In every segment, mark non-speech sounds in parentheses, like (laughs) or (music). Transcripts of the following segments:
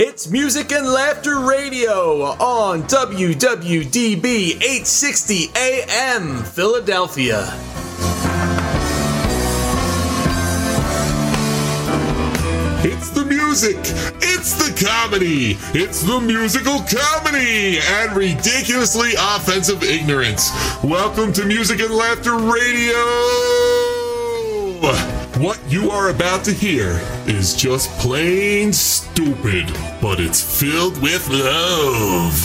It's Music and Laughter Radio on WWDB 860 AM Philadelphia. It's the music, it's the comedy, it's the musical comedy and ridiculously offensive ignorance. Welcome to Music and Laughter Radio. What you are about to hear is just plain stupid, but it's filled with love.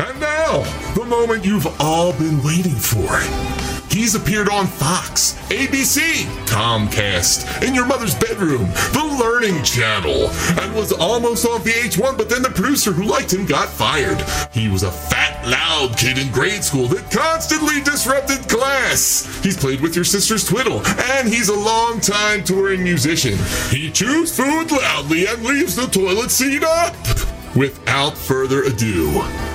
And now, the moment you've all been waiting for. He's appeared on Fox, ABC, Comcast, in your mother's bedroom, the Learning Channel, and was almost on VH1, but then the producer who liked him got fired. He was a fat, loud kid in grade school that constantly disrupted class. He's played with your sister's twiddle, and he's a long-time touring musician. He chews food loudly and leaves the toilet seat up. Without further ado,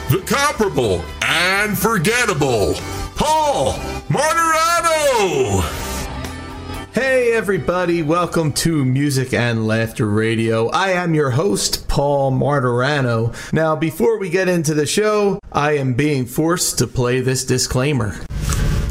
the comparable and forgettable Paul Marturano! Hey, everybody, welcome to Music and Laughter Radio. I am your host, Paul Marturano. Now, before we get into the show, I am being forced to play this disclaimer.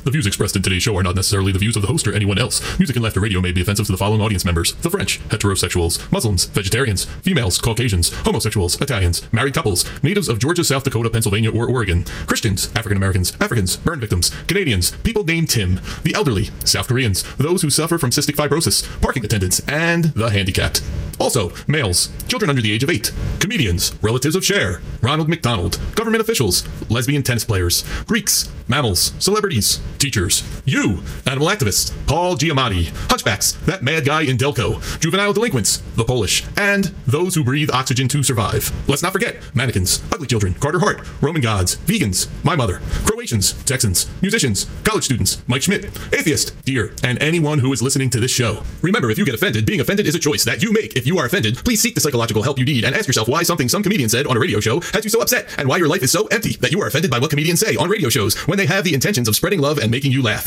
The views expressed in today's show are not necessarily the views of the host or anyone else. Music and Laughter Radio may be offensive to the following audience members the French, heterosexuals, Muslims, vegetarians, females, Caucasians, homosexuals, Italians, married couples, natives of Georgia, South Dakota, Pennsylvania, or Oregon, Christians, African Americans, Africans, burn victims, Canadians, people named Tim, the elderly, South Koreans, those who suffer from cystic fibrosis, parking attendants, and the handicapped. Also, males, children under the age of eight, comedians, relatives of Cher, Ronald McDonald, government officials, lesbian tennis players, Greeks, mammals, celebrities, teachers, you, animal activists, Paul Giamatti, hunchbacks, that mad guy in Delco, juvenile delinquents, the Polish, and those who breathe oxygen to survive. Let's not forget mannequins, ugly children, Carter Hart, Roman gods, vegans, my mother, Croatians, Texans, musicians, college students, Mike Schmidt, atheist, dear, and anyone who is listening to this show. Remember, if you get offended, being offended is a choice that you make. If you are offended, please seek the psychological help you need and ask yourself why something some comedian said on a radio show has you so upset and why your life is so empty that you are offended by what comedians say on radio shows when they have the intentions of spreading love and making you laugh.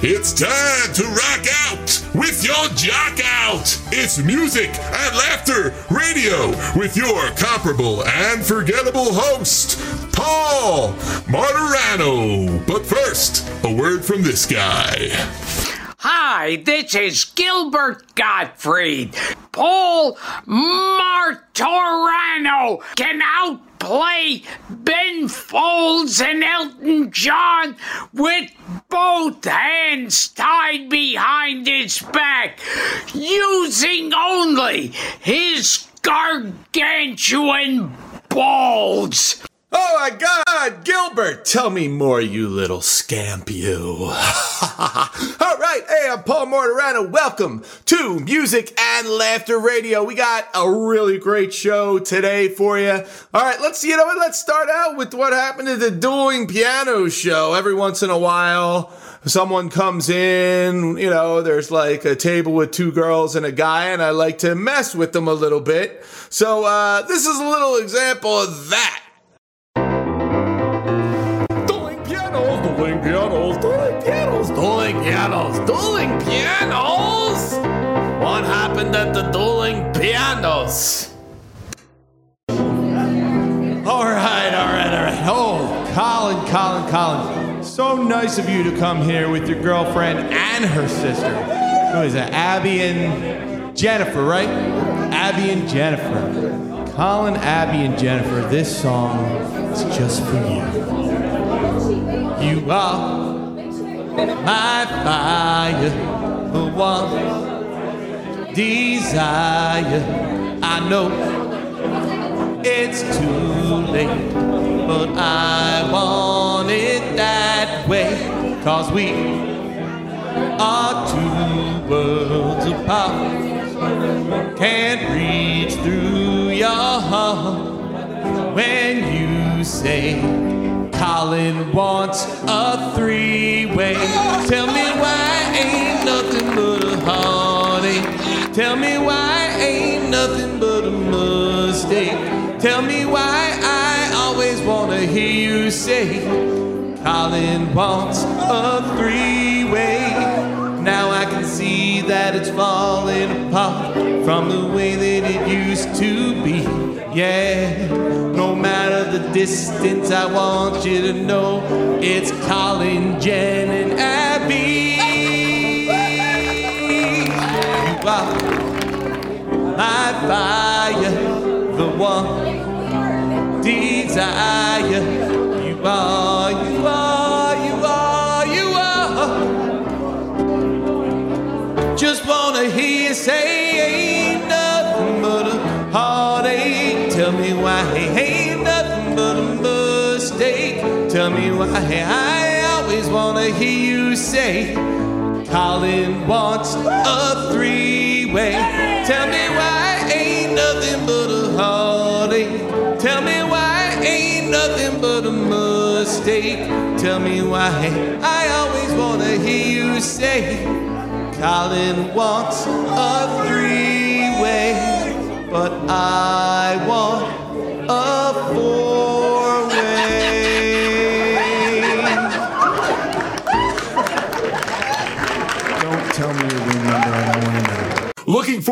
It's time to rock with your jock out. It's music and laughter radio with your comparable and forgettable host, Paul Marturano. But first, a word from this guy. Hi, this is Gilbert Gottfried. Paul Marturano can outplay Ben Folds and Elton John with both hands tied behind his back, using only his gargantuan balls. Oh my god, Gilbert, tell me more, you little scamp, you. (laughs) All right, hey, I'm Paul Marturano. Welcome to Music and Laughter Radio. We got a really great show today for you. All right, let's, you know what, let's start out with what happened at the Dueling Piano Show. Every once in a while, someone comes in, you know, there's like a table with two girls and a guy, and I like to mess with them a little bit. So, uh, this is a little example of that. Dueling pianos, dueling pianos, dueling pianos, dueling pianos. What happened at the dueling pianos? All right, all right, all right. Oh, Colin, Colin, Colin. So nice of you to come here with your girlfriend and her sister. Who is it? Abby and Jennifer, right? Abby and Jennifer. Colin, Abby, and Jennifer, this song is just for you. You are my fire, the one desire. I know it's too late, but I want it that way. Cause we are two worlds apart. Can't reach through your heart when you say Colin wants a three-way. Tell me why ain't nothing but a heartache. Tell me why ain't nothing but a mistake. Tell me why I always wanna hear you say, Colin wants a three way. Now I can see that it's falling apart from the way that it used to be. Yeah, no matter the distance, I want you to know it's Colin, Jen, and Abby. You are my fire, the one desire. Say, Colin wants a three way. Tell me why, ain't nothing but a heartache. Tell me why, ain't nothing but a mistake. Tell me why, I always wanna hear you say, Colin wants a three way, but I want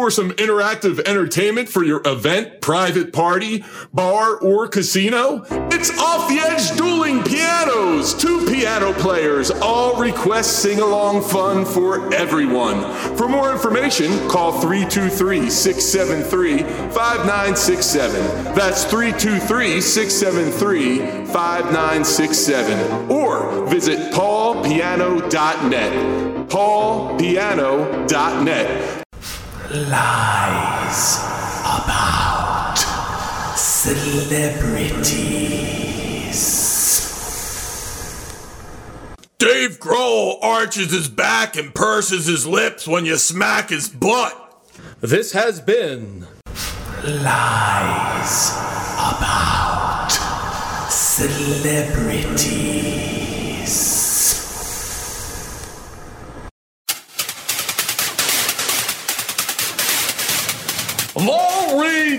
for some interactive entertainment for your event, private party, bar, or casino? It's Off the Edge Dueling Pianos! Two piano players, all request sing along fun for everyone. For more information, call 323 673 5967. That's 323 673 5967. Or visit paulpiano.net. paulpiano.net. Lies about celebrities. Dave Grohl arches his back and purses his lips when you smack his butt. This has been Lies about Celebrities.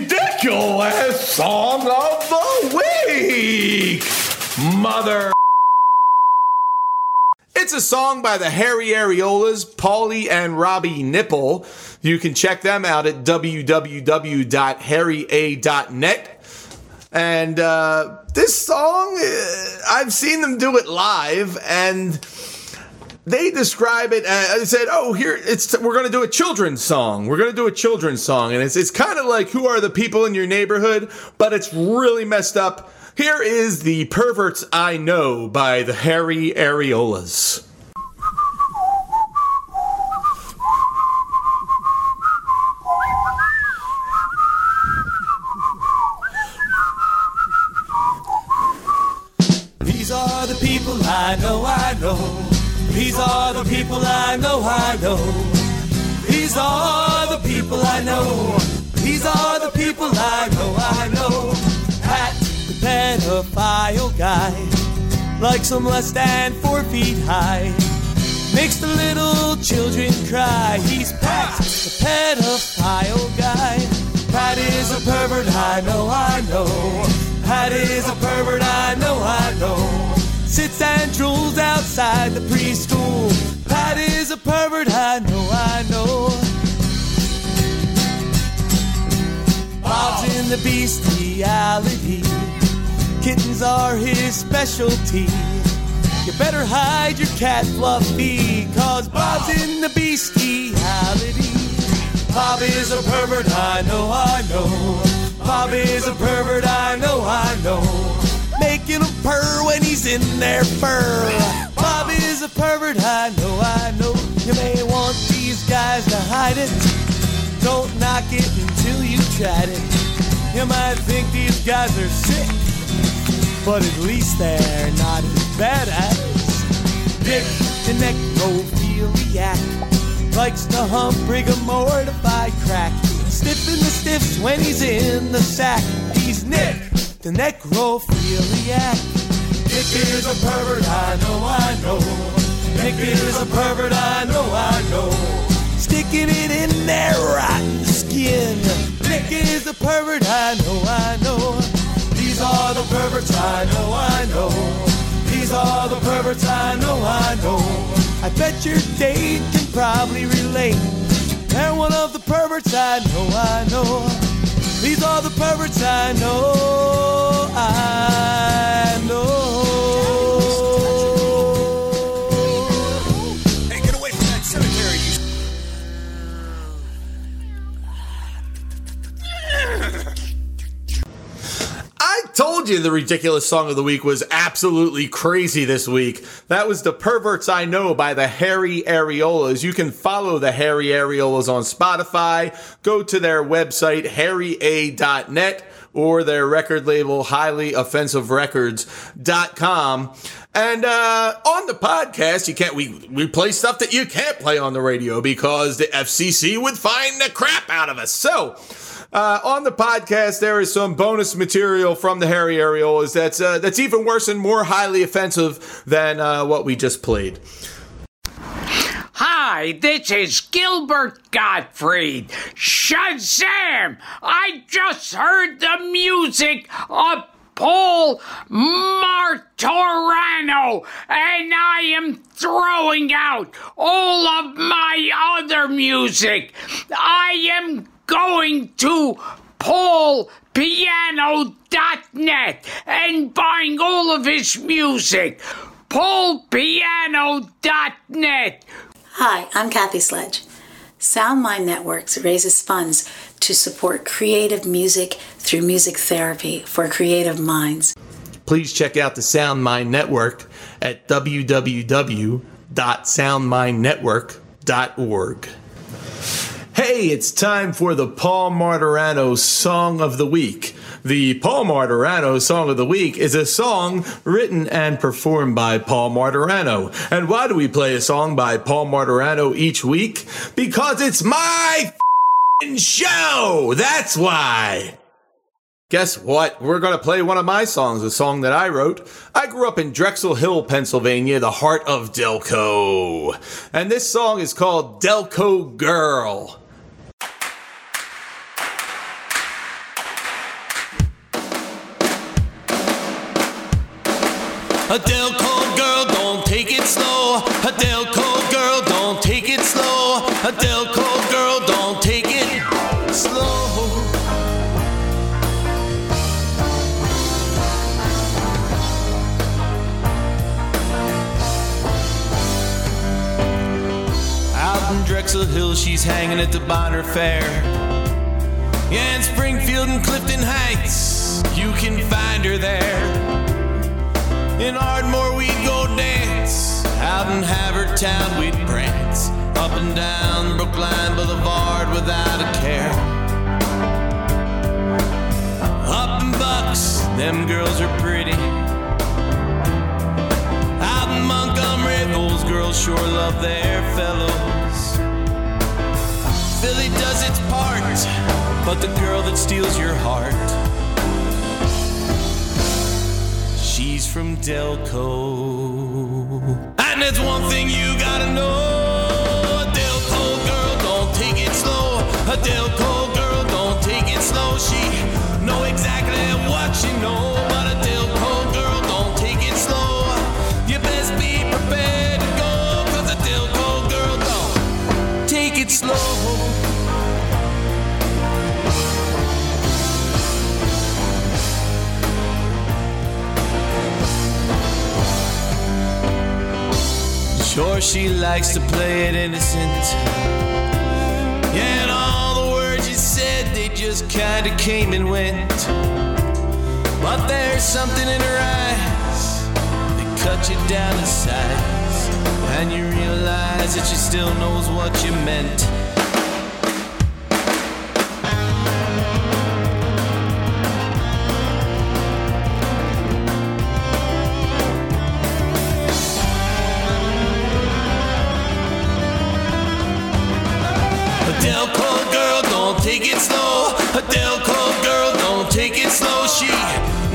The ridiculous song of the week, mother. It's a song by the Harry Areolas, Paulie and Robbie Nipple. You can check them out at www.harrya.net. And uh, this song, uh, I've seen them do it live, and they describe it uh, as I said, "Oh, here it's we're going to do a children's song. We're going to do a children's song." And it's it's kind of like who are the people in your neighborhood, but it's really messed up. Here is The Perverts I Know by the Harry Areolas. These are the people I know, I know. These are the people I know, I know. These are the people I know. These are the people I know, I know. Pat, the pedophile guy, likes them less than four feet high. Makes the little children cry. He's Pat, the pedophile guy. Pat is a pervert, I know, I know. Pat is a pervert, I know, I know. Sits and drools outside the preschool. The bestiality. Kittens are his specialty. You better hide your cat Fluffy, cause Bob's in the bestiality. Bob is a pervert, I know, I know. Bob is a pervert, I know, I know. Making him purr when he's in their fur. Bob is a pervert, I know, I know. You may want these guys to hide it. Don't knock it until you tried it. You might think these guys are sick, but at least they're not as bad as Dick the necrophiliac. Likes to hump, rig a mortified crack. Stiffing the stiffs when he's in the sack. He's Nick, the necrophiliac. Nick is a pervert, I know, I know. Nick is a pervert, I know, I know. Sticking it in their rotten skin. Nick is a pervert, I know, I know. These are the perverts, I know, I know. These are the perverts I know, I know. I bet your date can probably relate. They're one of the perverts I know, I know. These are the perverts I know, I know. Told you the ridiculous song of the week was absolutely crazy this week. That was The Perverts I Know by the Harry Areolas. You can follow the Harry Areolas on Spotify. Go to their website, harrya.net, or their record label, highlyoffensiverecords.com. And uh, on the podcast, you can't we we play stuff that you can't play on the radio because the FCC would fine the crap out of us. So uh, on the podcast, there is some bonus material from the Harry Areolas that's uh, that's even worse and more highly offensive than uh, what we just played. Hi, this is Gilbert Gottfried. Shazam! I just heard the music of Paul Marturano, and I am throwing out all of my other music. I am going to paulpiano.net and buying all of his music. paulpiano.net. Hi, I'm Kathy Sledge. Sound Mind Networks raises funds to support creative music through music therapy for creative minds. Please check out the Sound Mind Network at www.soundmindnetwork.org. Hey, it's time for the Paul Marturano Song of the Week. The Paul Marturano Song of the Week is a song written and performed by Paul Marturano. And why do we play a song by Paul Marturano each week? Because it's my show! That's why! Guess what? We're going to play one of my songs, a song that I wrote. I grew up in Drexel Hill, Pennsylvania, the heart of Delco. And this song is called Delco Girl. A Delco girl, don't take it slow. A Delco girl, don't take it slow. A Delco girl, don't take it slow. Out in Drexel Hill, she's hanging at the Bonner Fair. Yeah, in Springfield and Clifton Heights, you can find her there. In Ardmore we'd go dance. Out in Havertown we'd prance. Up and down Brookline Boulevard without a care. Up in Bucks, them girls are pretty. Out in Montgomery, those girls sure love their fellows. Philly does its part, but the girl that steals your heart. She's from Delco. And it's one thing you gotta know. A Delco girl, don't take it slow. A Delco girl, don't take it slow. She know exactly what she know. Sure, she likes to play it innocent. And all the words you said, they just kinda came and went. But there's something in her eyes that cut you down to size. And you realize that she still knows what you meant. Take it slow. A Delco girl, don't take it slow. She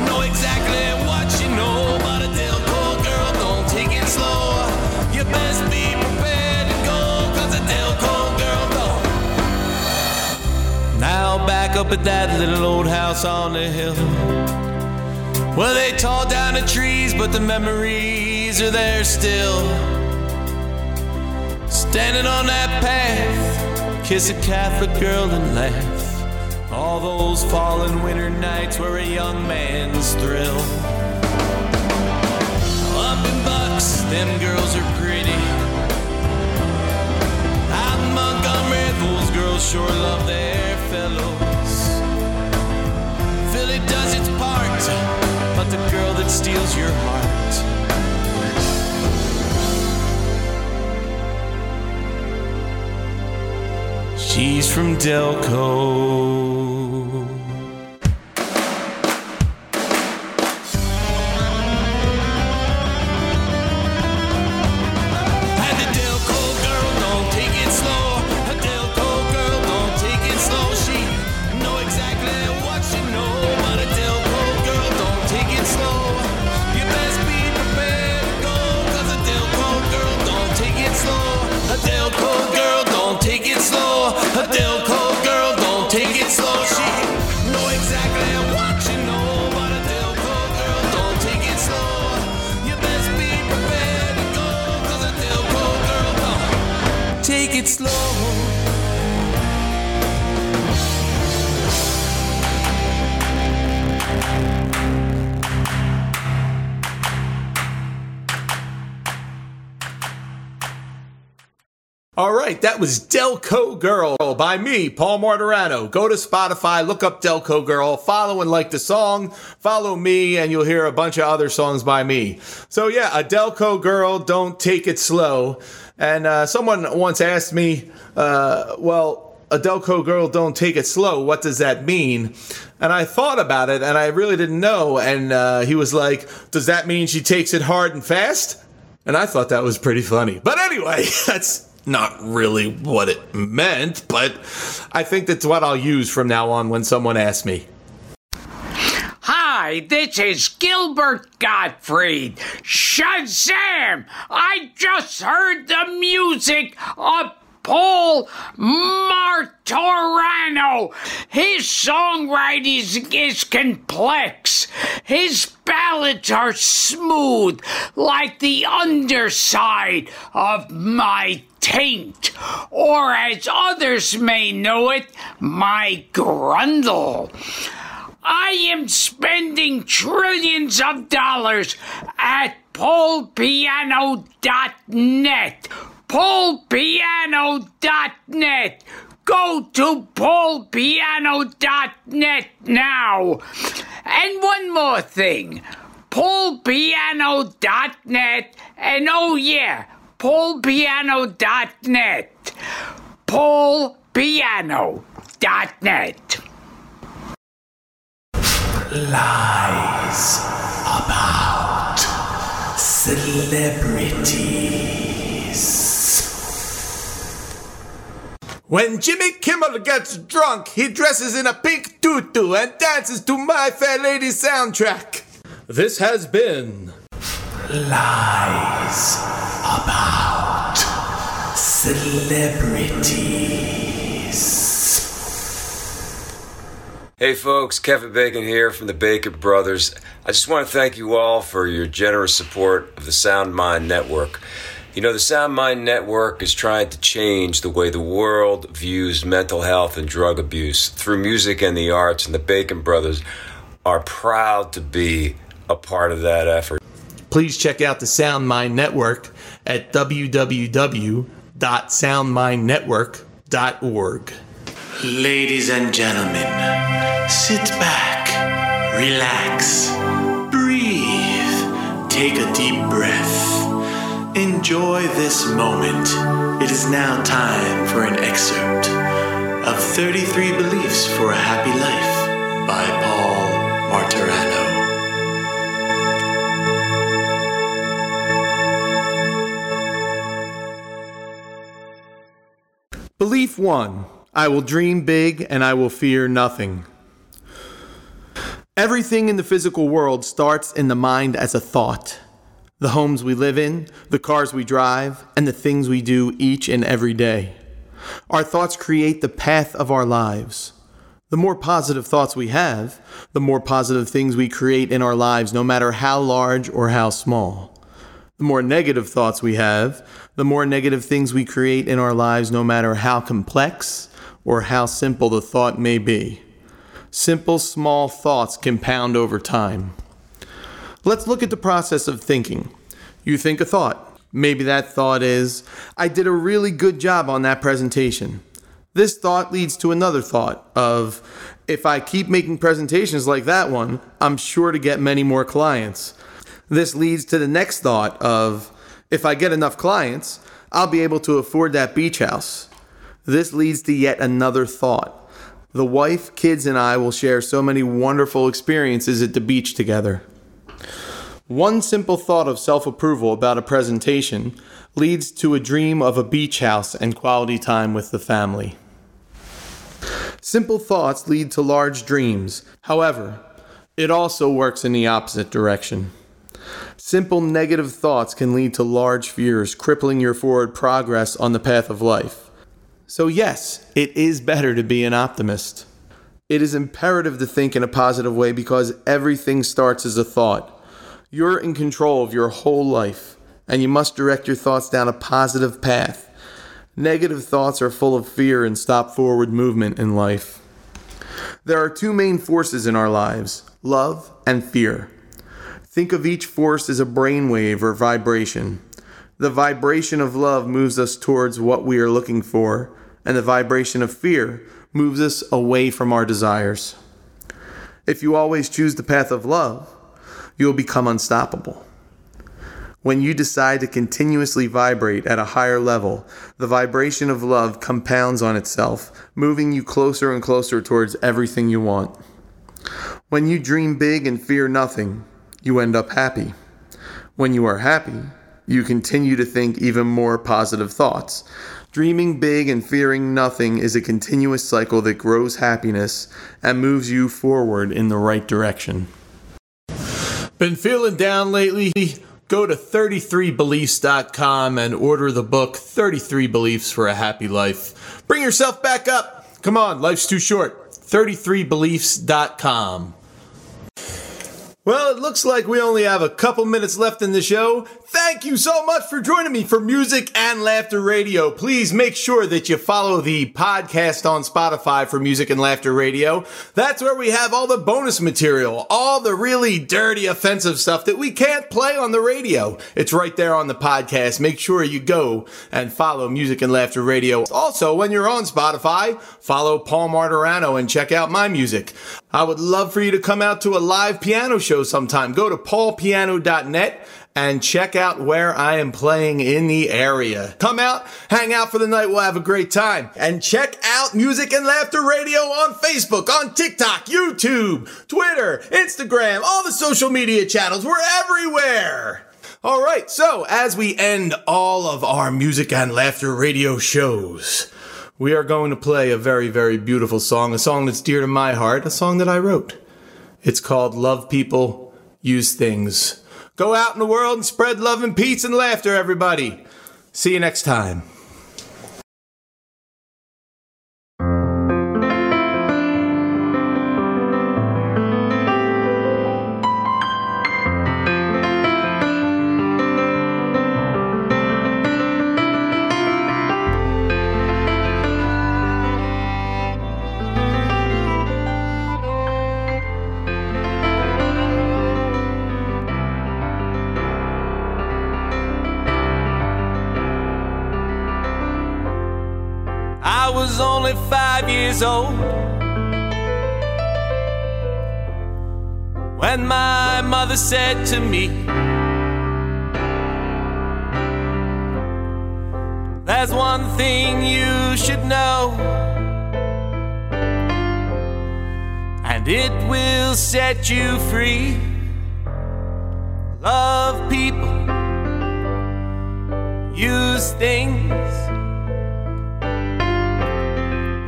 know exactly what she know, but a Delco girl, don't take it slow. You best be prepared to go, cause a Delco girl, don't. Now back up at that little old house on the hill. Well, they tore down the trees, but the memories are there still. Standing on that path, kiss a Catholic girl and laugh. All those fallen winter nights were a young man's thrill. Up in Bucks, them girls are pretty. Out in Montgomery, those girls sure love their fellows. Philly does its part, but the girl that steals your heart. She's from Delco. That was Delco Girl by me, Paul Marturano. Go to Spotify, look up Delco Girl, follow and like the song, follow me, and you'll hear a bunch of other songs by me. So, yeah, a Delco Girl, don't take it slow. And uh, someone once asked me, uh, well, a Delco Girl, don't take it slow, what does that mean? And I thought about it, and I really didn't know. And uh, he was like, does that mean she takes it hard and fast? And I thought that was pretty funny. But anyway, (laughs) that's not really what it meant, but I think that's what I'll use from now on when someone asks me. Hi, this is Gilbert Gottfried. Shazam! I just heard the music of Paul Marturano. His songwriting is complex. His ballads are smooth, like the underside of my taint, or as others may know it, my grundle. I am spending trillions of dollars at paulpiano.net. paulpiano.net. Go to paulpiano.net now. And one more thing. paulpiano.net and oh yeah, paulpiano.net. paulpiano.net. Lies about celebrities. When Jimmy Kimmel gets drunk, he dresses in a pink tutu and dances to My Fair Lady soundtrack. This has been Lies about celebrities. Hey folks, Kevin Bacon here from the Bacon Brothers. I just want to thank you all for your generous support of the Sound Mind Network. You know, the Sound Mind Network is trying to change the way the world views mental health and drug abuse through music and the arts, and the Bacon Brothers are proud to be a part of that effort. Please check out the Sound Mind Network at www.soundmindnetwork.org. Ladies and gentlemen, sit back, relax, breathe, take a deep breath. Enjoy this moment. It is now time for an excerpt of 33 Beliefs for a Happy Life by Paul Marturano. Belief 1 I will dream big and I will fear nothing. Everything in the physical world starts in the mind as a thought. The homes we live in, the cars we drive, and the things we do each and every day. Our thoughts create the path of our lives. The more positive thoughts we have, the more positive things we create in our lives, no matter how large or how small. The more negative thoughts we have, the more negative things we create in our lives, no matter how complex or how simple the thought may be. Simple, small thoughts compound over time. Let's look at the process of thinking. You think a thought. Maybe that thought is, I did a really good job on that presentation. This thought leads to another thought of, if I keep making presentations like that one, I'm sure to get many more clients. This leads to the next thought of, if I get enough clients, I'll be able to afford that beach house. This leads to yet another thought. The wife, kids, and I will share so many wonderful experiences at the beach together. One simple thought of self approval about a presentation leads to a dream of a beach house and quality time with the family. Simple thoughts lead to large dreams. However, it also works in the opposite direction. Simple negative thoughts can lead to large fears, crippling your forward progress on the path of life. So, yes, it is better to be an optimist. It is imperative to think in a positive way because everything starts as a thought. You're in control of your whole life, and you must direct your thoughts down a positive path. Negative thoughts are full of fear and stop forward movement in life. There are two main forces in our lives love and fear. Think of each force as a brainwave or vibration. The vibration of love moves us towards what we are looking for, and the vibration of fear moves us away from our desires. If you always choose the path of love, you will become unstoppable. When you decide to continuously vibrate at a higher level, the vibration of love compounds on itself, moving you closer and closer towards everything you want. When you dream big and fear nothing, you end up happy. When you are happy, you continue to think even more positive thoughts. Dreaming big and fearing nothing is a continuous cycle that grows happiness and moves you forward in the right direction. Been feeling down lately? Go to 33beliefs.com and order the book 33 Beliefs for a Happy Life. Bring yourself back up. Come on, life's too short. 33beliefs.com. Well, it looks like we only have a couple minutes left in the show. Thank you so much for joining me for Music and Laughter Radio. Please make sure that you follow the podcast on Spotify for Music and Laughter Radio. That's where we have all the bonus material, all the really dirty, offensive stuff that we can't play on the radio. It's right there on the podcast. Make sure you go and follow Music and Laughter Radio. Also, when you're on Spotify, follow Paul Marturano and check out my music. I would love for you to come out to a live piano show sometime. Go to paulpiano.net and check out where I am playing in the area. Come out, hang out for the night. We'll have a great time. And check out Music and Laughter Radio on Facebook, on TikTok, YouTube, Twitter, Instagram, all the social media channels. We're everywhere. All right. So as we end all of our Music and Laughter Radio shows, we are going to play a very, very beautiful song, a song that's dear to my heart, a song that I wrote. It's called Love People, Use Things. Go out in the world and spread love and peace and laughter, everybody. See you next time. To me, There's one thing you should know, and it will set you free. Love people, use things.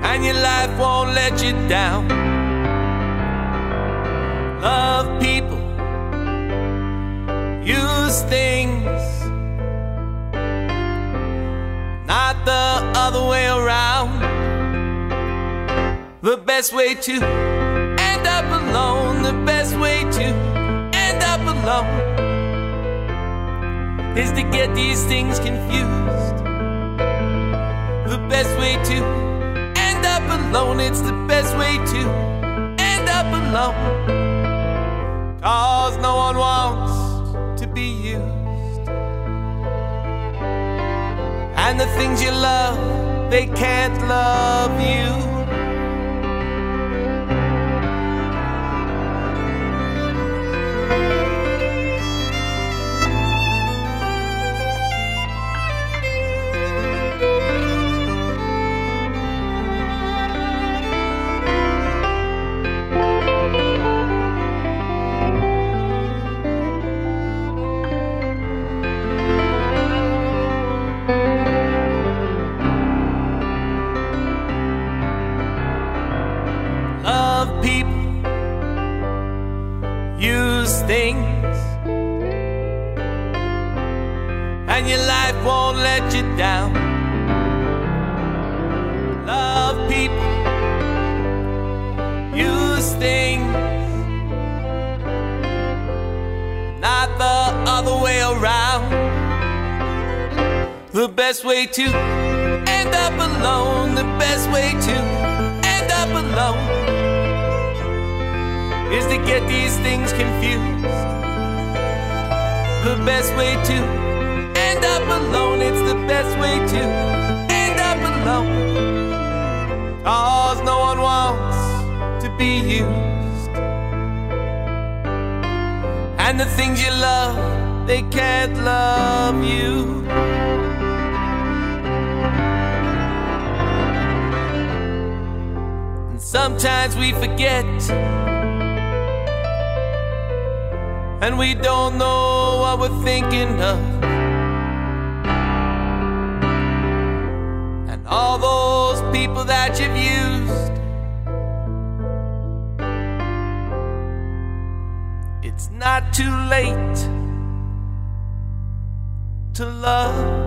And your life won't let you down. Love people, things, not the other way around. The best way to end up alone, the best way to end up alone is to get these things confused. The best way to end up alone, it's the best way to end up alone. Cause no one wants be used. And the things you love, they can't love you. The best way to end up alone, the best way to end up alone is to get these things confused. The best way to end up alone, it's the best way to end up alone. Cause no one wants to be used. And the things you love, they can't love you. Sometimes we forget. and we don't know what we're thinking of. And all those people that you've used, it's not too late to love.